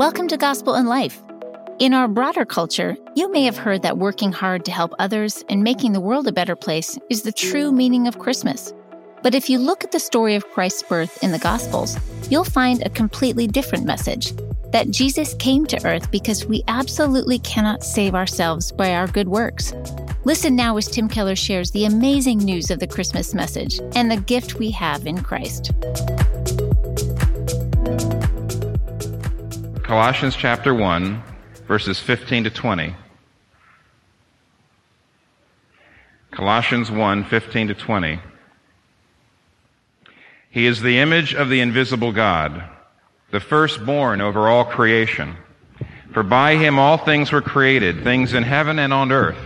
Welcome to Gospel in Life. In our broader culture, you may have heard that working hard to help others and making the world a better place is the true meaning of Christmas. But if you look at the story of Christ's birth in the Gospels, you'll find a completely different message that Jesus came to earth because we absolutely cannot save ourselves by our good works. Listen now as Tim Keller shares the amazing news of the Christmas message and the gift we have in Christ. Colossians chapter 1, verses 15 to 20. Colossians 1, 15 to 20. He is the image of the invisible God, the firstborn over all creation. For by him all things were created, things in heaven and on earth,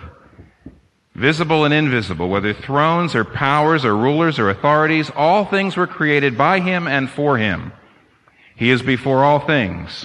visible and invisible, whether thrones or powers or rulers or authorities, all things were created by him and for him. He is before all things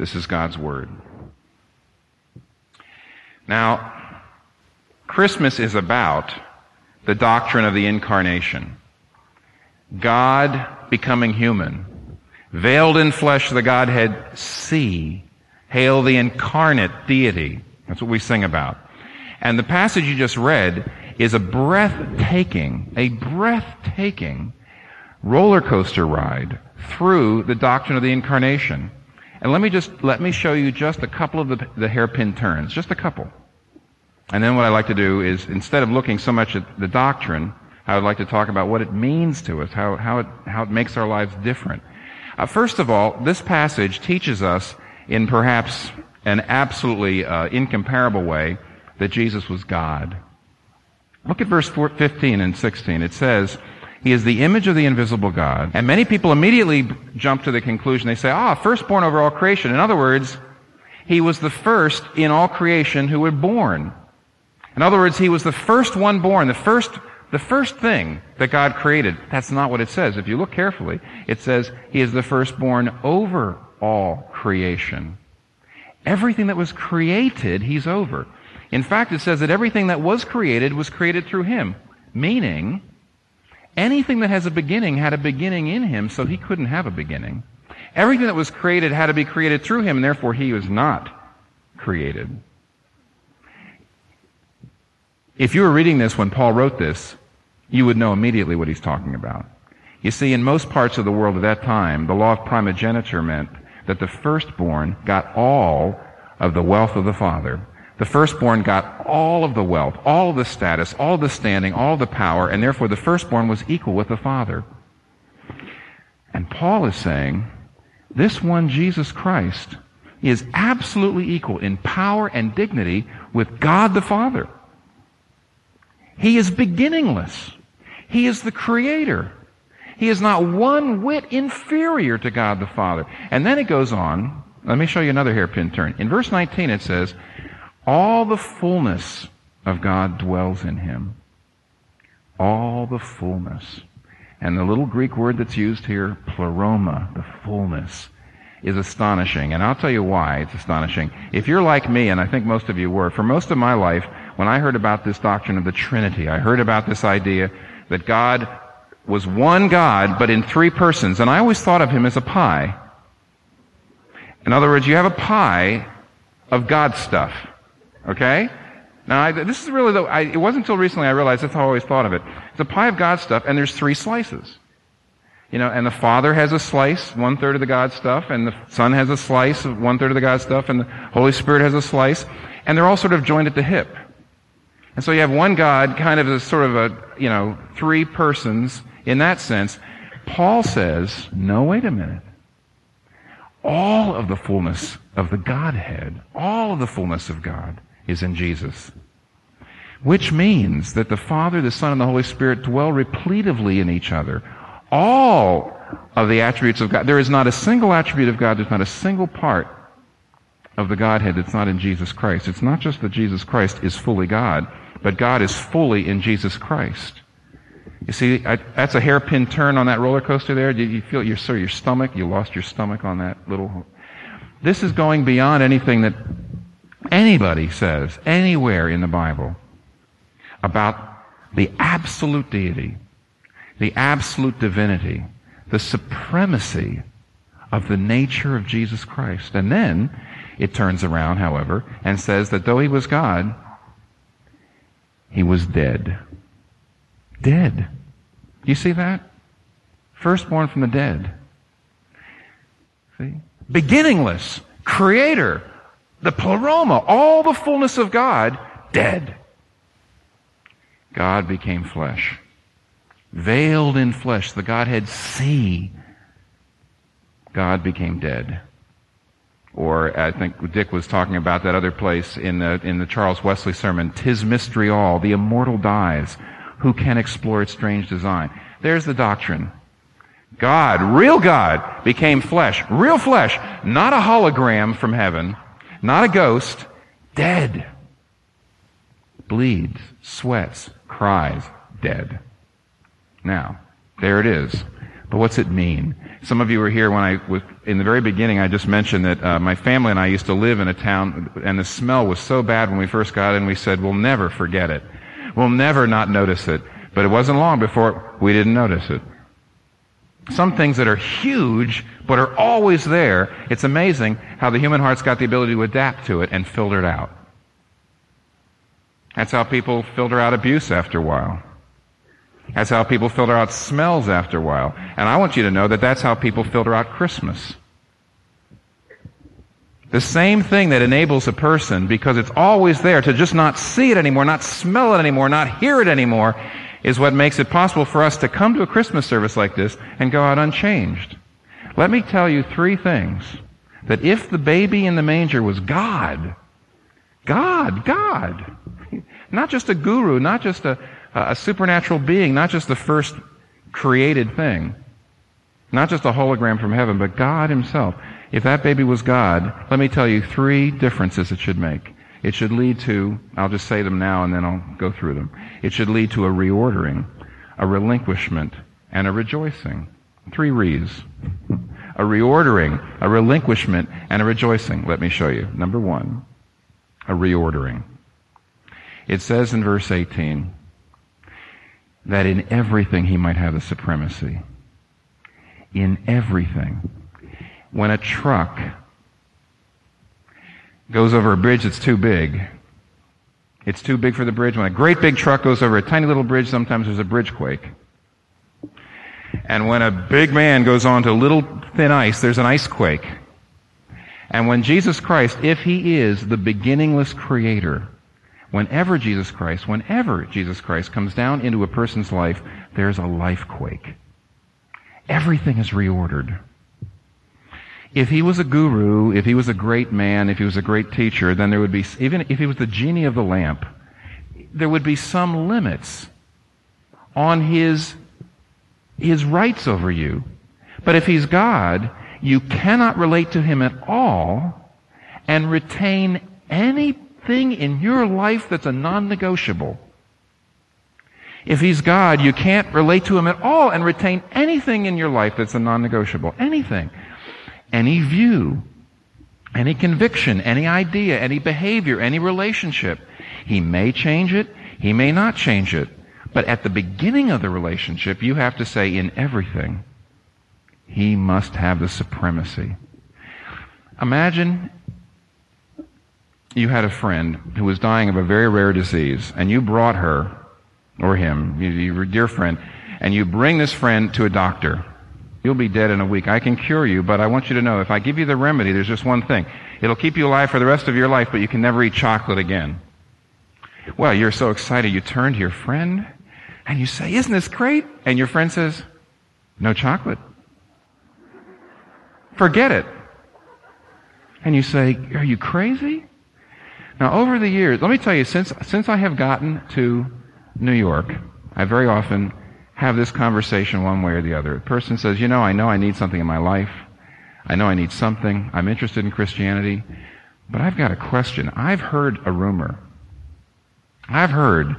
This is God's Word. Now, Christmas is about the doctrine of the incarnation. God becoming human. Veiled in flesh, the Godhead see. Hail the incarnate deity. That's what we sing about. And the passage you just read is a breathtaking, a breathtaking roller coaster ride through the doctrine of the incarnation. And let me just, let me show you just a couple of the, the hairpin turns, just a couple. And then what I like to do is, instead of looking so much at the doctrine, I would like to talk about what it means to us, how, how, it, how it makes our lives different. Uh, first of all, this passage teaches us in perhaps an absolutely uh, incomparable way that Jesus was God. Look at verse 15 and 16. It says, he is the image of the invisible God. And many people immediately jump to the conclusion. They say, ah, firstborn over all creation. In other words, he was the first in all creation who was born. In other words, he was the first one born, the first, the first thing that God created. That's not what it says. If you look carefully, it says he is the firstborn over all creation. Everything that was created, he's over. In fact, it says that everything that was created was created through him. Meaning, Anything that has a beginning had a beginning in him, so he couldn't have a beginning. Everything that was created had to be created through him, and therefore he was not created. If you were reading this when Paul wrote this, you would know immediately what he's talking about. You see, in most parts of the world at that time, the law of primogeniture meant that the firstborn got all of the wealth of the father the firstborn got all of the wealth, all of the status, all the standing, all the power, and therefore the firstborn was equal with the father. And Paul is saying, this one, Jesus Christ, is absolutely equal in power and dignity with God the Father. He is beginningless. He is the creator. He is not one whit inferior to God the Father. And then it goes on. Let me show you another hairpin turn. In verse 19 it says, all the fullness of God dwells in him. All the fullness. And the little Greek word that's used here, pleroma, the fullness, is astonishing. And I'll tell you why it's astonishing. If you're like me, and I think most of you were, for most of my life, when I heard about this doctrine of the Trinity, I heard about this idea that God was one God, but in three persons. And I always thought of him as a pie. In other words, you have a pie of God stuff. Okay? Now, I, this is really the, I, it wasn't until recently I realized that's how I always thought of it. It's a pie of God stuff, and there's three slices. You know, and the Father has a slice, one third of the God stuff, and the Son has a slice of one third of the God stuff, and the Holy Spirit has a slice, and they're all sort of joined at the hip. And so you have one God, kind of as sort of a, you know, three persons in that sense. Paul says, no, wait a minute. All of the fullness of the Godhead, all of the fullness of God is in Jesus. Which means that the Father, the Son, and the Holy Spirit dwell repletively in each other. All of the attributes of God. There is not a single attribute of God, there's not a single part of the Godhead that's not in Jesus Christ. It's not just that Jesus Christ is fully God, but God is fully in Jesus Christ. You see, I, that's a hairpin turn on that roller coaster there. Did you feel your, sir, your stomach? You lost your stomach on that little. This is going beyond anything that anybody says anywhere in the Bible about the absolute deity, the absolute divinity, the supremacy of the nature of Jesus Christ. And then it turns around, however, and says that though he was God, he was dead. Dead. You see that? Firstborn from the dead. See? Beginningless, creator, the pleroma, all the fullness of God, dead. God became flesh. Veiled in flesh, the Godhead see. God became dead. Or I think Dick was talking about that other place in the, in the Charles Wesley sermon, Tis mystery all, the immortal dies. Who can explore its strange design? There's the doctrine. God, real God, became flesh. Real flesh. Not a hologram from heaven. Not a ghost. Dead. Bleeds, sweats, cries, dead. Now, there it is. But what's it mean? Some of you were here when I was, in the very beginning, I just mentioned that uh, my family and I used to live in a town, and the smell was so bad when we first got in, we said, we'll never forget it. We'll never not notice it. But it wasn't long before we didn't notice it. Some things that are huge, but are always there, it's amazing how the human heart's got the ability to adapt to it and filter it out. That's how people filter out abuse after a while. That's how people filter out smells after a while. And I want you to know that that's how people filter out Christmas. The same thing that enables a person, because it's always there, to just not see it anymore, not smell it anymore, not hear it anymore, is what makes it possible for us to come to a Christmas service like this and go out unchanged. Let me tell you three things that if the baby in the manger was God, God, God, not just a guru, not just a, a supernatural being, not just the first created thing, not just a hologram from heaven, but God Himself. If that baby was God, let me tell you three differences it should make. It should lead to, I'll just say them now and then I'll go through them. It should lead to a reordering, a relinquishment, and a rejoicing. Three re's. A reordering, a relinquishment, and a rejoicing. Let me show you. Number one, a reordering. It says in verse 18, that in everything he might have the supremacy. In everything. When a truck goes over a bridge that's too big, it's too big for the bridge. When a great big truck goes over a tiny little bridge, sometimes there's a bridge quake. And when a big man goes onto little thin ice, there's an ice quake. And when Jesus Christ, if he is the beginningless creator, Whenever Jesus Christ, whenever Jesus Christ comes down into a person's life, there's a life quake. Everything is reordered. If he was a guru, if he was a great man, if he was a great teacher, then there would be, even if he was the genie of the lamp, there would be some limits on his, his rights over you. But if he's God, you cannot relate to him at all and retain anything in your life that's a non-negotiable. If he's God, you can't relate to him at all and retain anything in your life that's a non-negotiable. Anything. Any view, any conviction, any idea, any behavior, any relationship. He may change it, he may not change it. But at the beginning of the relationship, you have to say in everything, he must have the supremacy. Imagine you had a friend who was dying of a very rare disease, and you brought her, or him, your dear friend, and you bring this friend to a doctor. You'll be dead in a week. I can cure you, but I want you to know if I give you the remedy, there's just one thing. It'll keep you alive for the rest of your life, but you can never eat chocolate again. Well, you're so excited, you turn to your friend and you say, Isn't this great? And your friend says, No chocolate. Forget it. And you say, Are you crazy? Now, over the years, let me tell you, since, since I have gotten to New York, I very often have this conversation one way or the other. A person says, you know, I know I need something in my life. I know I need something. I'm interested in Christianity. But I've got a question. I've heard a rumor. I've heard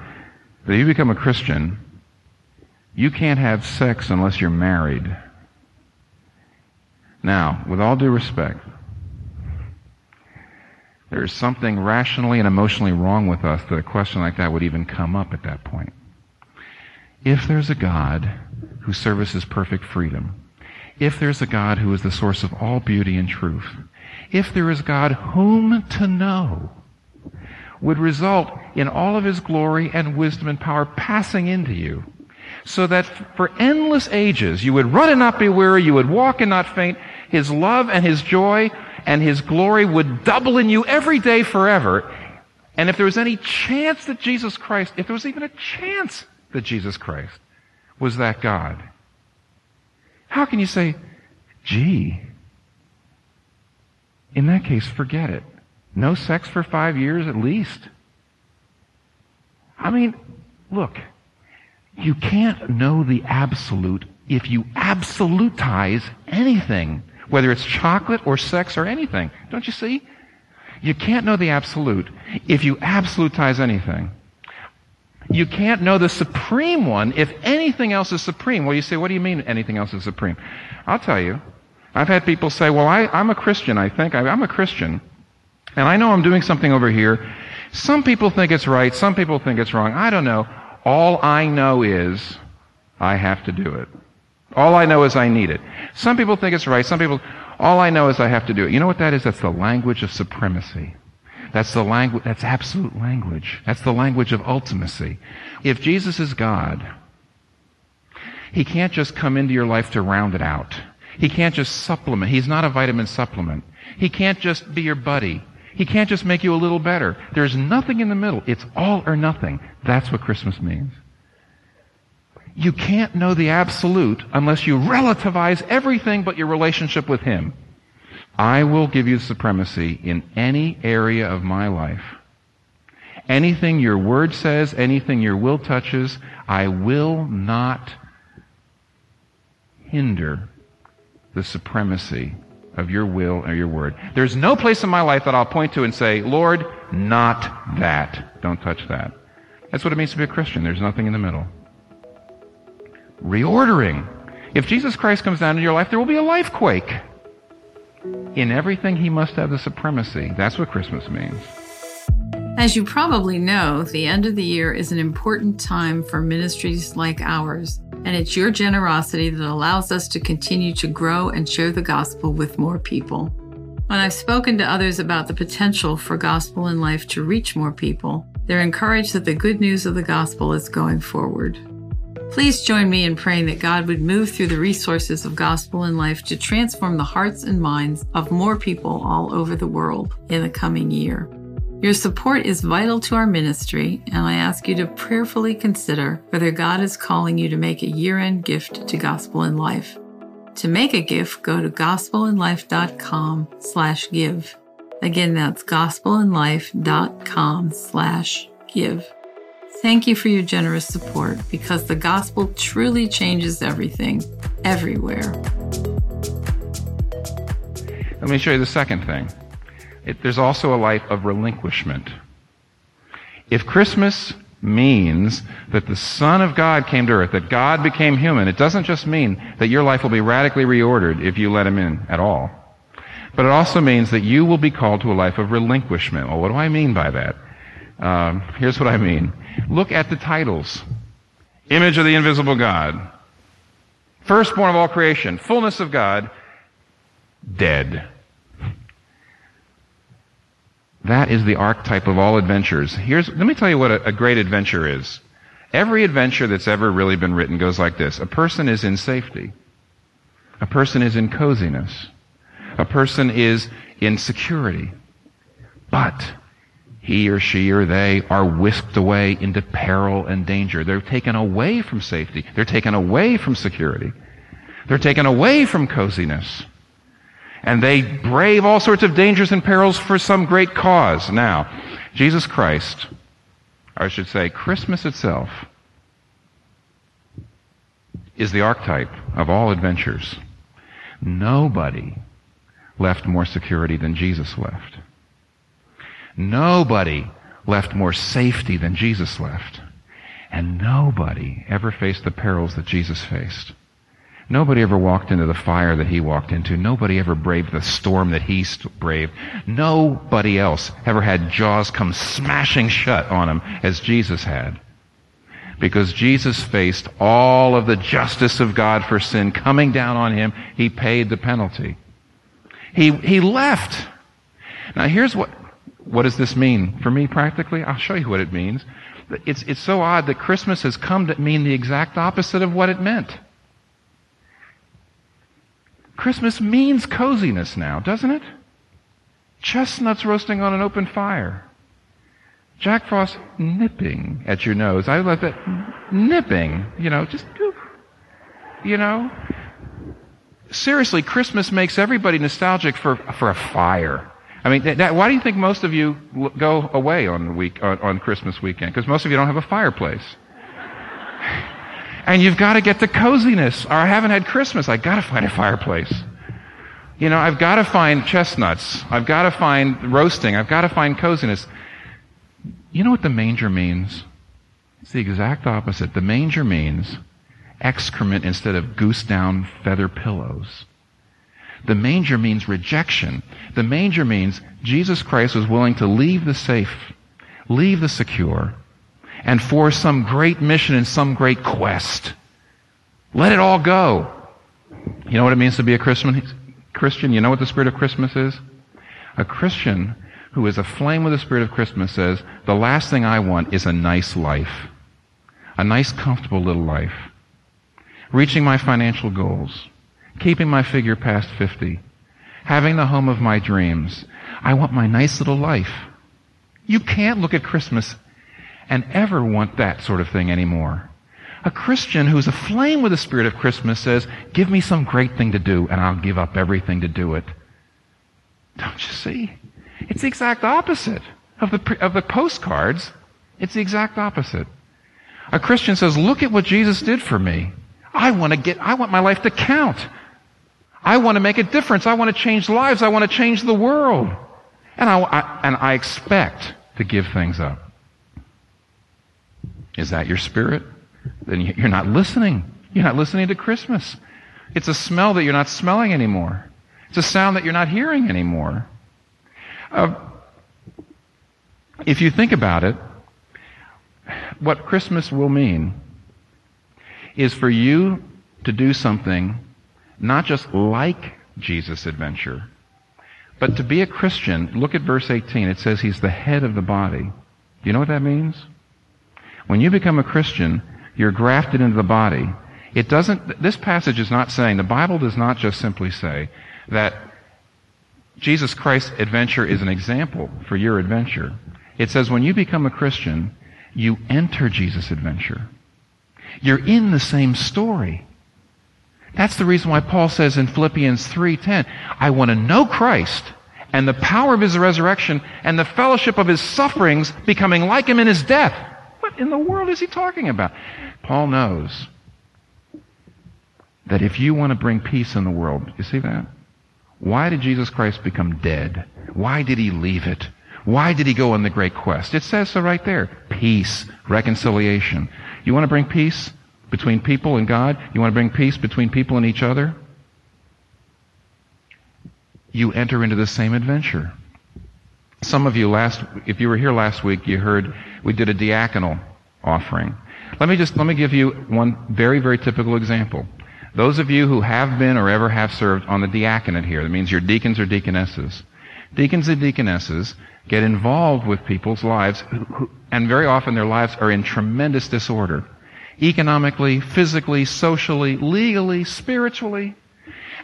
that if you become a Christian, you can't have sex unless you're married. Now, with all due respect, there is something rationally and emotionally wrong with us that a question like that would even come up at that point. If there's a God who services perfect freedom, if there's a God who is the source of all beauty and truth, if there is God whom to know would result in all of his glory and wisdom and power passing into you, so that for endless ages you would run and not be weary, you would walk and not faint, his love and his joy and his glory would double in you every day forever. And if there was any chance that Jesus Christ, if there was even a chance that Jesus Christ was that God, how can you say, gee, in that case, forget it. No sex for five years at least. I mean, look, you can't know the absolute if you absolutize anything, whether it's chocolate or sex or anything. Don't you see? You can't know the absolute if you absolutize anything. You can't know the supreme one if anything else is supreme. Well, you say, what do you mean anything else is supreme? I'll tell you. I've had people say, well, I, am a Christian, I think. I, I'm a Christian. And I know I'm doing something over here. Some people think it's right. Some people think it's wrong. I don't know. All I know is I have to do it. All I know is I need it. Some people think it's right. Some people, all I know is I have to do it. You know what that is? That's the language of supremacy. That's the language, that's absolute language. That's the language of ultimacy. If Jesus is God, He can't just come into your life to round it out. He can't just supplement. He's not a vitamin supplement. He can't just be your buddy. He can't just make you a little better. There's nothing in the middle. It's all or nothing. That's what Christmas means. You can't know the absolute unless you relativize everything but your relationship with Him. I will give you supremacy in any area of my life. Anything your word says, anything your will touches, I will not hinder the supremacy of your will or your word. There's no place in my life that I'll point to and say, Lord, not that. Don't touch that. That's what it means to be a Christian. There's nothing in the middle. Reordering. If Jesus Christ comes down into your life, there will be a life quake. In everything, he must have the supremacy. That's what Christmas means. As you probably know, the end of the year is an important time for ministries like ours and it's your generosity that allows us to continue to grow and share the gospel with more people. When I've spoken to others about the potential for Gospel in Life to reach more people, they're encouraged that the good news of the gospel is going forward. Please join me in praying that God would move through the resources of Gospel in Life to transform the hearts and minds of more people all over the world in the coming year. Your support is vital to our ministry, and I ask you to prayerfully consider whether God is calling you to make a year-end gift to Gospel in Life. To make a gift, go to gospelinlife.com slash give. Again, that's gospelinlife.com slash give. Thank you for your generous support because the gospel truly changes everything, everywhere. Let me show you the second thing. It, there's also a life of relinquishment. If Christmas means that the Son of God came to earth, that God became human, it doesn't just mean that your life will be radically reordered if you let Him in at all. But it also means that you will be called to a life of relinquishment. Well, what do I mean by that? Um, here's what I mean. Look at the titles. Image of the invisible God. Firstborn of all creation. Fullness of God. Dead. That is the archetype of all adventures. Here's, let me tell you what a, a great adventure is. Every adventure that's ever really been written goes like this. A person is in safety. A person is in coziness. A person is in security. But he or she or they are whisked away into peril and danger. They're taken away from safety. They're taken away from security. They're taken away from coziness and they brave all sorts of dangers and perils for some great cause. Now, Jesus Christ, I should say Christmas itself, is the archetype of all adventures. Nobody left more security than Jesus left. Nobody left more safety than Jesus left. And nobody ever faced the perils that Jesus faced. Nobody ever walked into the fire that he walked into. Nobody ever braved the storm that he braved. Nobody else ever had jaws come smashing shut on him as Jesus had. Because Jesus faced all of the justice of God for sin coming down on him. He paid the penalty. He, he left. Now here's what, what does this mean for me practically? I'll show you what it means. It's, it's so odd that Christmas has come to mean the exact opposite of what it meant. Christmas means coziness now, doesn't it? Chestnuts roasting on an open fire. Jack Frost nipping at your nose. I love that. Nipping. You know, just, you know. Seriously, Christmas makes everybody nostalgic for, for a fire. I mean, that, why do you think most of you go away on week, on, on Christmas weekend? Because most of you don't have a fireplace. And you've got to get the coziness. Or I haven't had Christmas. I've got to find a fireplace. You know, I've got to find chestnuts. I've got to find roasting. I've got to find coziness. You know what the manger means? It's the exact opposite. The manger means excrement instead of goose down feather pillows. The manger means rejection. The manger means Jesus Christ was willing to leave the safe, leave the secure, and for some great mission and some great quest. Let it all go. You know what it means to be a Christian? Christian, you know what the spirit of Christmas is? A Christian who is aflame with the spirit of Christmas says, the last thing I want is a nice life. A nice, comfortable little life. Reaching my financial goals. Keeping my figure past 50. Having the home of my dreams. I want my nice little life. You can't look at Christmas and ever want that sort of thing anymore. A Christian who's aflame with the spirit of Christmas says, give me some great thing to do and I'll give up everything to do it. Don't you see? It's the exact opposite of the, of the postcards. It's the exact opposite. A Christian says, look at what Jesus did for me. I want to get, I want my life to count. I want to make a difference. I want to change lives. I want to change the world. And I, I and I expect to give things up. Is that your spirit? Then you're not listening. You're not listening to Christmas. It's a smell that you're not smelling anymore. It's a sound that you're not hearing anymore. Uh, if you think about it, what Christmas will mean is for you to do something not just like Jesus' adventure, but to be a Christian. Look at verse 18. It says he's the head of the body. Do you know what that means? When you become a Christian, you're grafted into the body. It doesn't, this passage is not saying, the Bible does not just simply say that Jesus Christ's adventure is an example for your adventure. It says when you become a Christian, you enter Jesus' adventure. You're in the same story. That's the reason why Paul says in Philippians 3:10, I want to know Christ and the power of his resurrection and the fellowship of his sufferings becoming like him in his death what in the world is he talking about? Paul knows that if you want to bring peace in the world, you see that? Why did Jesus Christ become dead? Why did he leave it? Why did he go on the great quest? It says so right there. Peace, reconciliation. You want to bring peace between people and God? You want to bring peace between people and each other? You enter into the same adventure. Some of you last, if you were here last week, you heard we did a diaconal offering. Let me just, let me give you one very, very typical example. Those of you who have been or ever have served on the diaconate here, that means you're deacons or deaconesses. Deacons and deaconesses get involved with people's lives, who, who, and very often their lives are in tremendous disorder. Economically, physically, socially, legally, spiritually.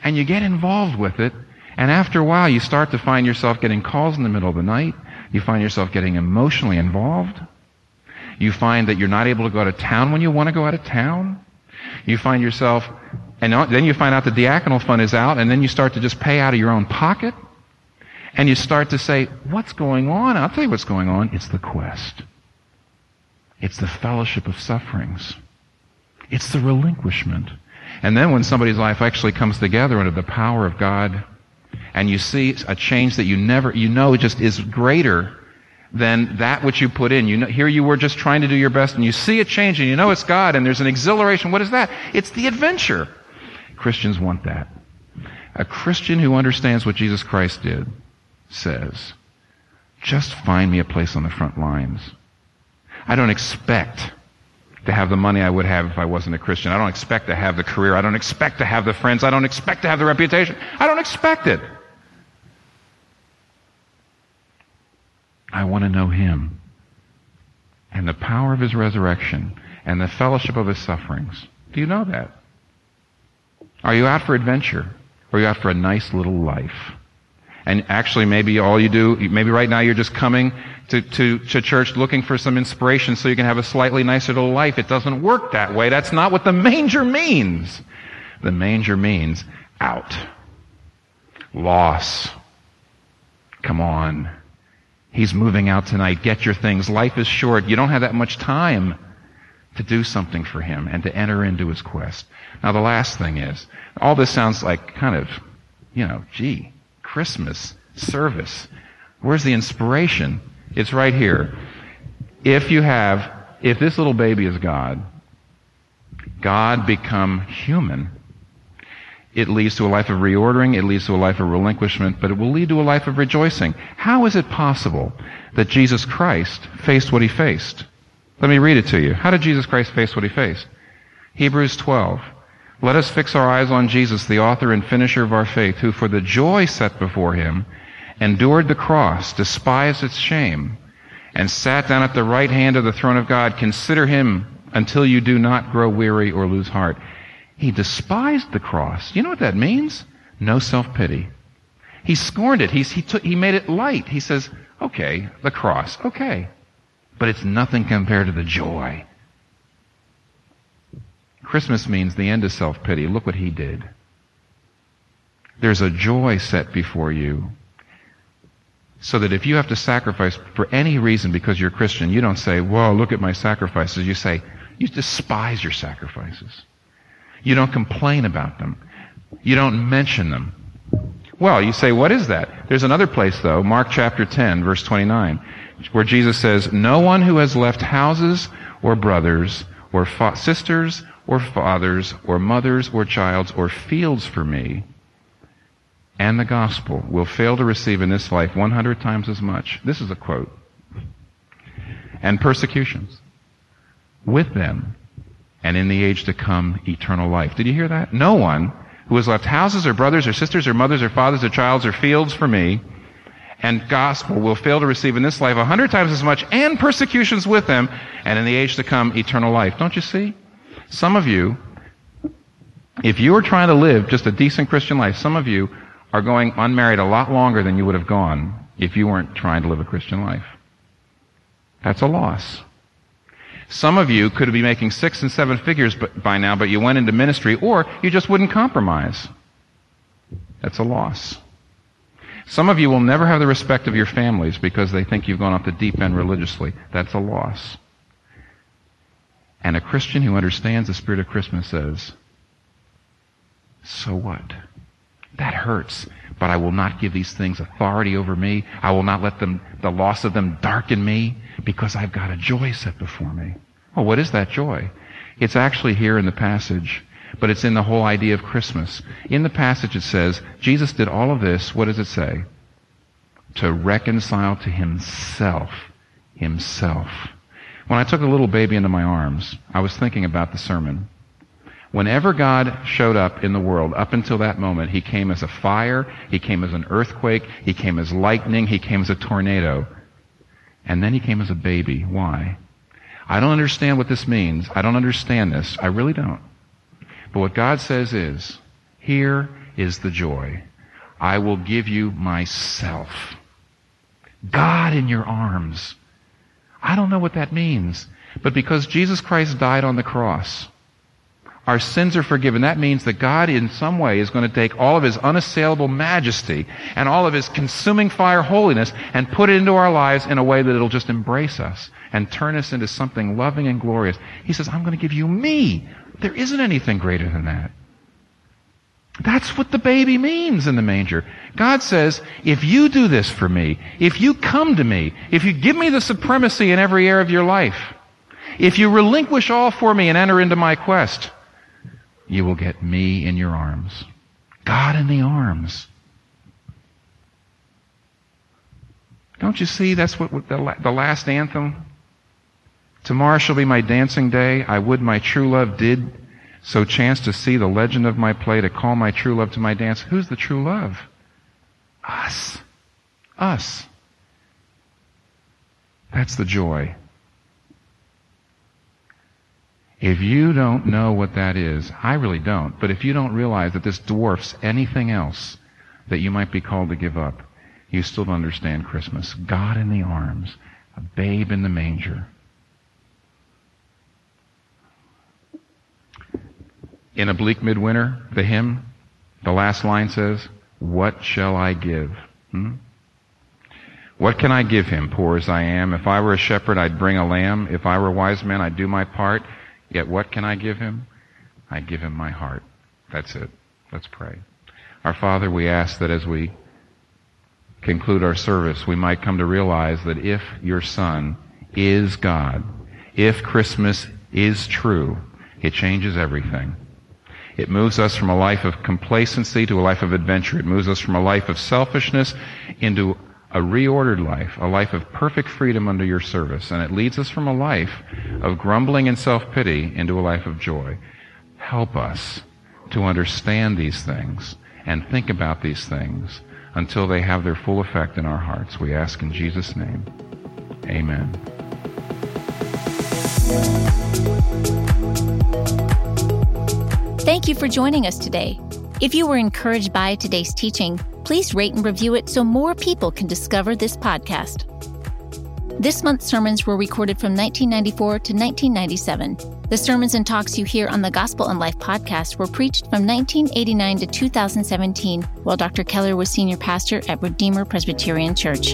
And you get involved with it, and after a while, you start to find yourself getting calls in the middle of the night. You find yourself getting emotionally involved. You find that you're not able to go out of town when you want to go out of town. You find yourself, and then you find out the diaconal fund is out, and then you start to just pay out of your own pocket. And you start to say, what's going on? I'll tell you what's going on. It's the quest. It's the fellowship of sufferings. It's the relinquishment. And then when somebody's life actually comes together under the power of God and you see a change that you never, you know just is greater than that which you put in. You know, here you were just trying to do your best and you see a change, and You know it's God and there's an exhilaration. What is that? It's the adventure. Christians want that. A Christian who understands what Jesus Christ did says, just find me a place on the front lines. I don't expect to have the money I would have if I wasn't a Christian. I don't expect to have the career. I don't expect to have the friends. I don't expect to have the reputation. I don't expect it. I want to know Him and the power of His resurrection and the fellowship of His sufferings. Do you know that? Are you out for adventure? Or are you out for a nice little life? And actually, maybe all you do, maybe right now you're just coming to, to, to church looking for some inspiration so you can have a slightly nicer little life. It doesn't work that way. That's not what the manger means. The manger means out. Loss. Come on. He's moving out tonight. Get your things. Life is short. You don't have that much time to do something for him and to enter into his quest. Now the last thing is, all this sounds like kind of, you know, gee, Christmas service. Where's the inspiration? It's right here. If you have, if this little baby is God, God become human, it leads to a life of reordering, it leads to a life of relinquishment, but it will lead to a life of rejoicing. How is it possible that Jesus Christ faced what he faced? Let me read it to you. How did Jesus Christ face what he faced? Hebrews 12. Let us fix our eyes on Jesus, the author and finisher of our faith, who for the joy set before him endured the cross, despised its shame, and sat down at the right hand of the throne of God. Consider him until you do not grow weary or lose heart. He despised the cross. You know what that means? No self-pity. He scorned it. He's, he, took, he made it light. He says, okay, the cross, okay. But it's nothing compared to the joy. Christmas means the end of self-pity. Look what he did. There's a joy set before you so that if you have to sacrifice for any reason because you're Christian, you don't say, whoa, look at my sacrifices. You say, you despise your sacrifices. You don't complain about them. You don't mention them. Well, you say, what is that? There's another place though, Mark chapter 10, verse 29, where Jesus says, no one who has left houses or brothers or fa- sisters or fathers or mothers or childs or fields for me and the gospel will fail to receive in this life 100 times as much. This is a quote. And persecutions with them and in the age to come eternal life. Did you hear that? No one who has left houses or brothers or sisters or mothers or fathers or childs or fields for me and gospel will fail to receive in this life a hundred times as much and persecutions with them and in the age to come eternal life. Don't you see? Some of you, if you are trying to live just a decent Christian life, some of you are going unmarried a lot longer than you would have gone if you weren't trying to live a Christian life. That's a loss. Some of you could be making six and seven figures by now, but you went into ministry, or you just wouldn't compromise. That's a loss. Some of you will never have the respect of your families because they think you've gone off the deep end religiously. That's a loss. And a Christian who understands the spirit of Christmas says, so what? That hurts. But I will not give these things authority over me. I will not let them, the loss of them darken me because I've got a joy set before me. Well, what is that joy? It's actually here in the passage, but it's in the whole idea of Christmas. In the passage it says, Jesus did all of this, what does it say? To reconcile to himself. Himself. When I took the little baby into my arms, I was thinking about the sermon. Whenever God showed up in the world, up until that moment, He came as a fire, He came as an earthquake, He came as lightning, He came as a tornado. And then He came as a baby. Why? I don't understand what this means. I don't understand this. I really don't. But what God says is, here is the joy. I will give you myself. God in your arms. I don't know what that means. But because Jesus Christ died on the cross, our sins are forgiven. That means that God in some way is going to take all of his unassailable majesty and all of his consuming fire holiness and put it into our lives in a way that it'll just embrace us and turn us into something loving and glorious. He says, I'm going to give you me. There isn't anything greater than that. That's what the baby means in the manger. God says, if you do this for me, if you come to me, if you give me the supremacy in every area of your life, if you relinquish all for me and enter into my quest, you will get me in your arms. God in the arms. Don't you see that's what the, the last anthem? Tomorrow shall be my dancing day. I would my true love did so chance to see the legend of my play to call my true love to my dance. Who's the true love? Us. Us. That's the joy. If you don't know what that is, I really don't, but if you don't realize that this dwarfs anything else that you might be called to give up, you still don't understand Christmas. God in the arms, a babe in the manger. In a bleak midwinter, the hymn, the last line says, What shall I give? Hmm? What can I give him, poor as I am? If I were a shepherd, I'd bring a lamb. If I were a wise man, I'd do my part. Yet what can I give him? I give him my heart. That's it. Let's pray. Our Father, we ask that as we conclude our service, we might come to realize that if your Son is God, if Christmas is true, it changes everything. It moves us from a life of complacency to a life of adventure. It moves us from a life of selfishness into a reordered life, a life of perfect freedom under your service, and it leads us from a life of grumbling and self-pity into a life of joy. Help us to understand these things and think about these things until they have their full effect in our hearts. We ask in Jesus' name. Amen. Thank you for joining us today. If you were encouraged by today's teaching, please rate and review it so more people can discover this podcast. This month's sermons were recorded from 1994 to 1997. The sermons and talks you hear on the Gospel in Life podcast were preached from 1989 to 2017 while Dr. Keller was senior pastor at Redeemer Presbyterian Church.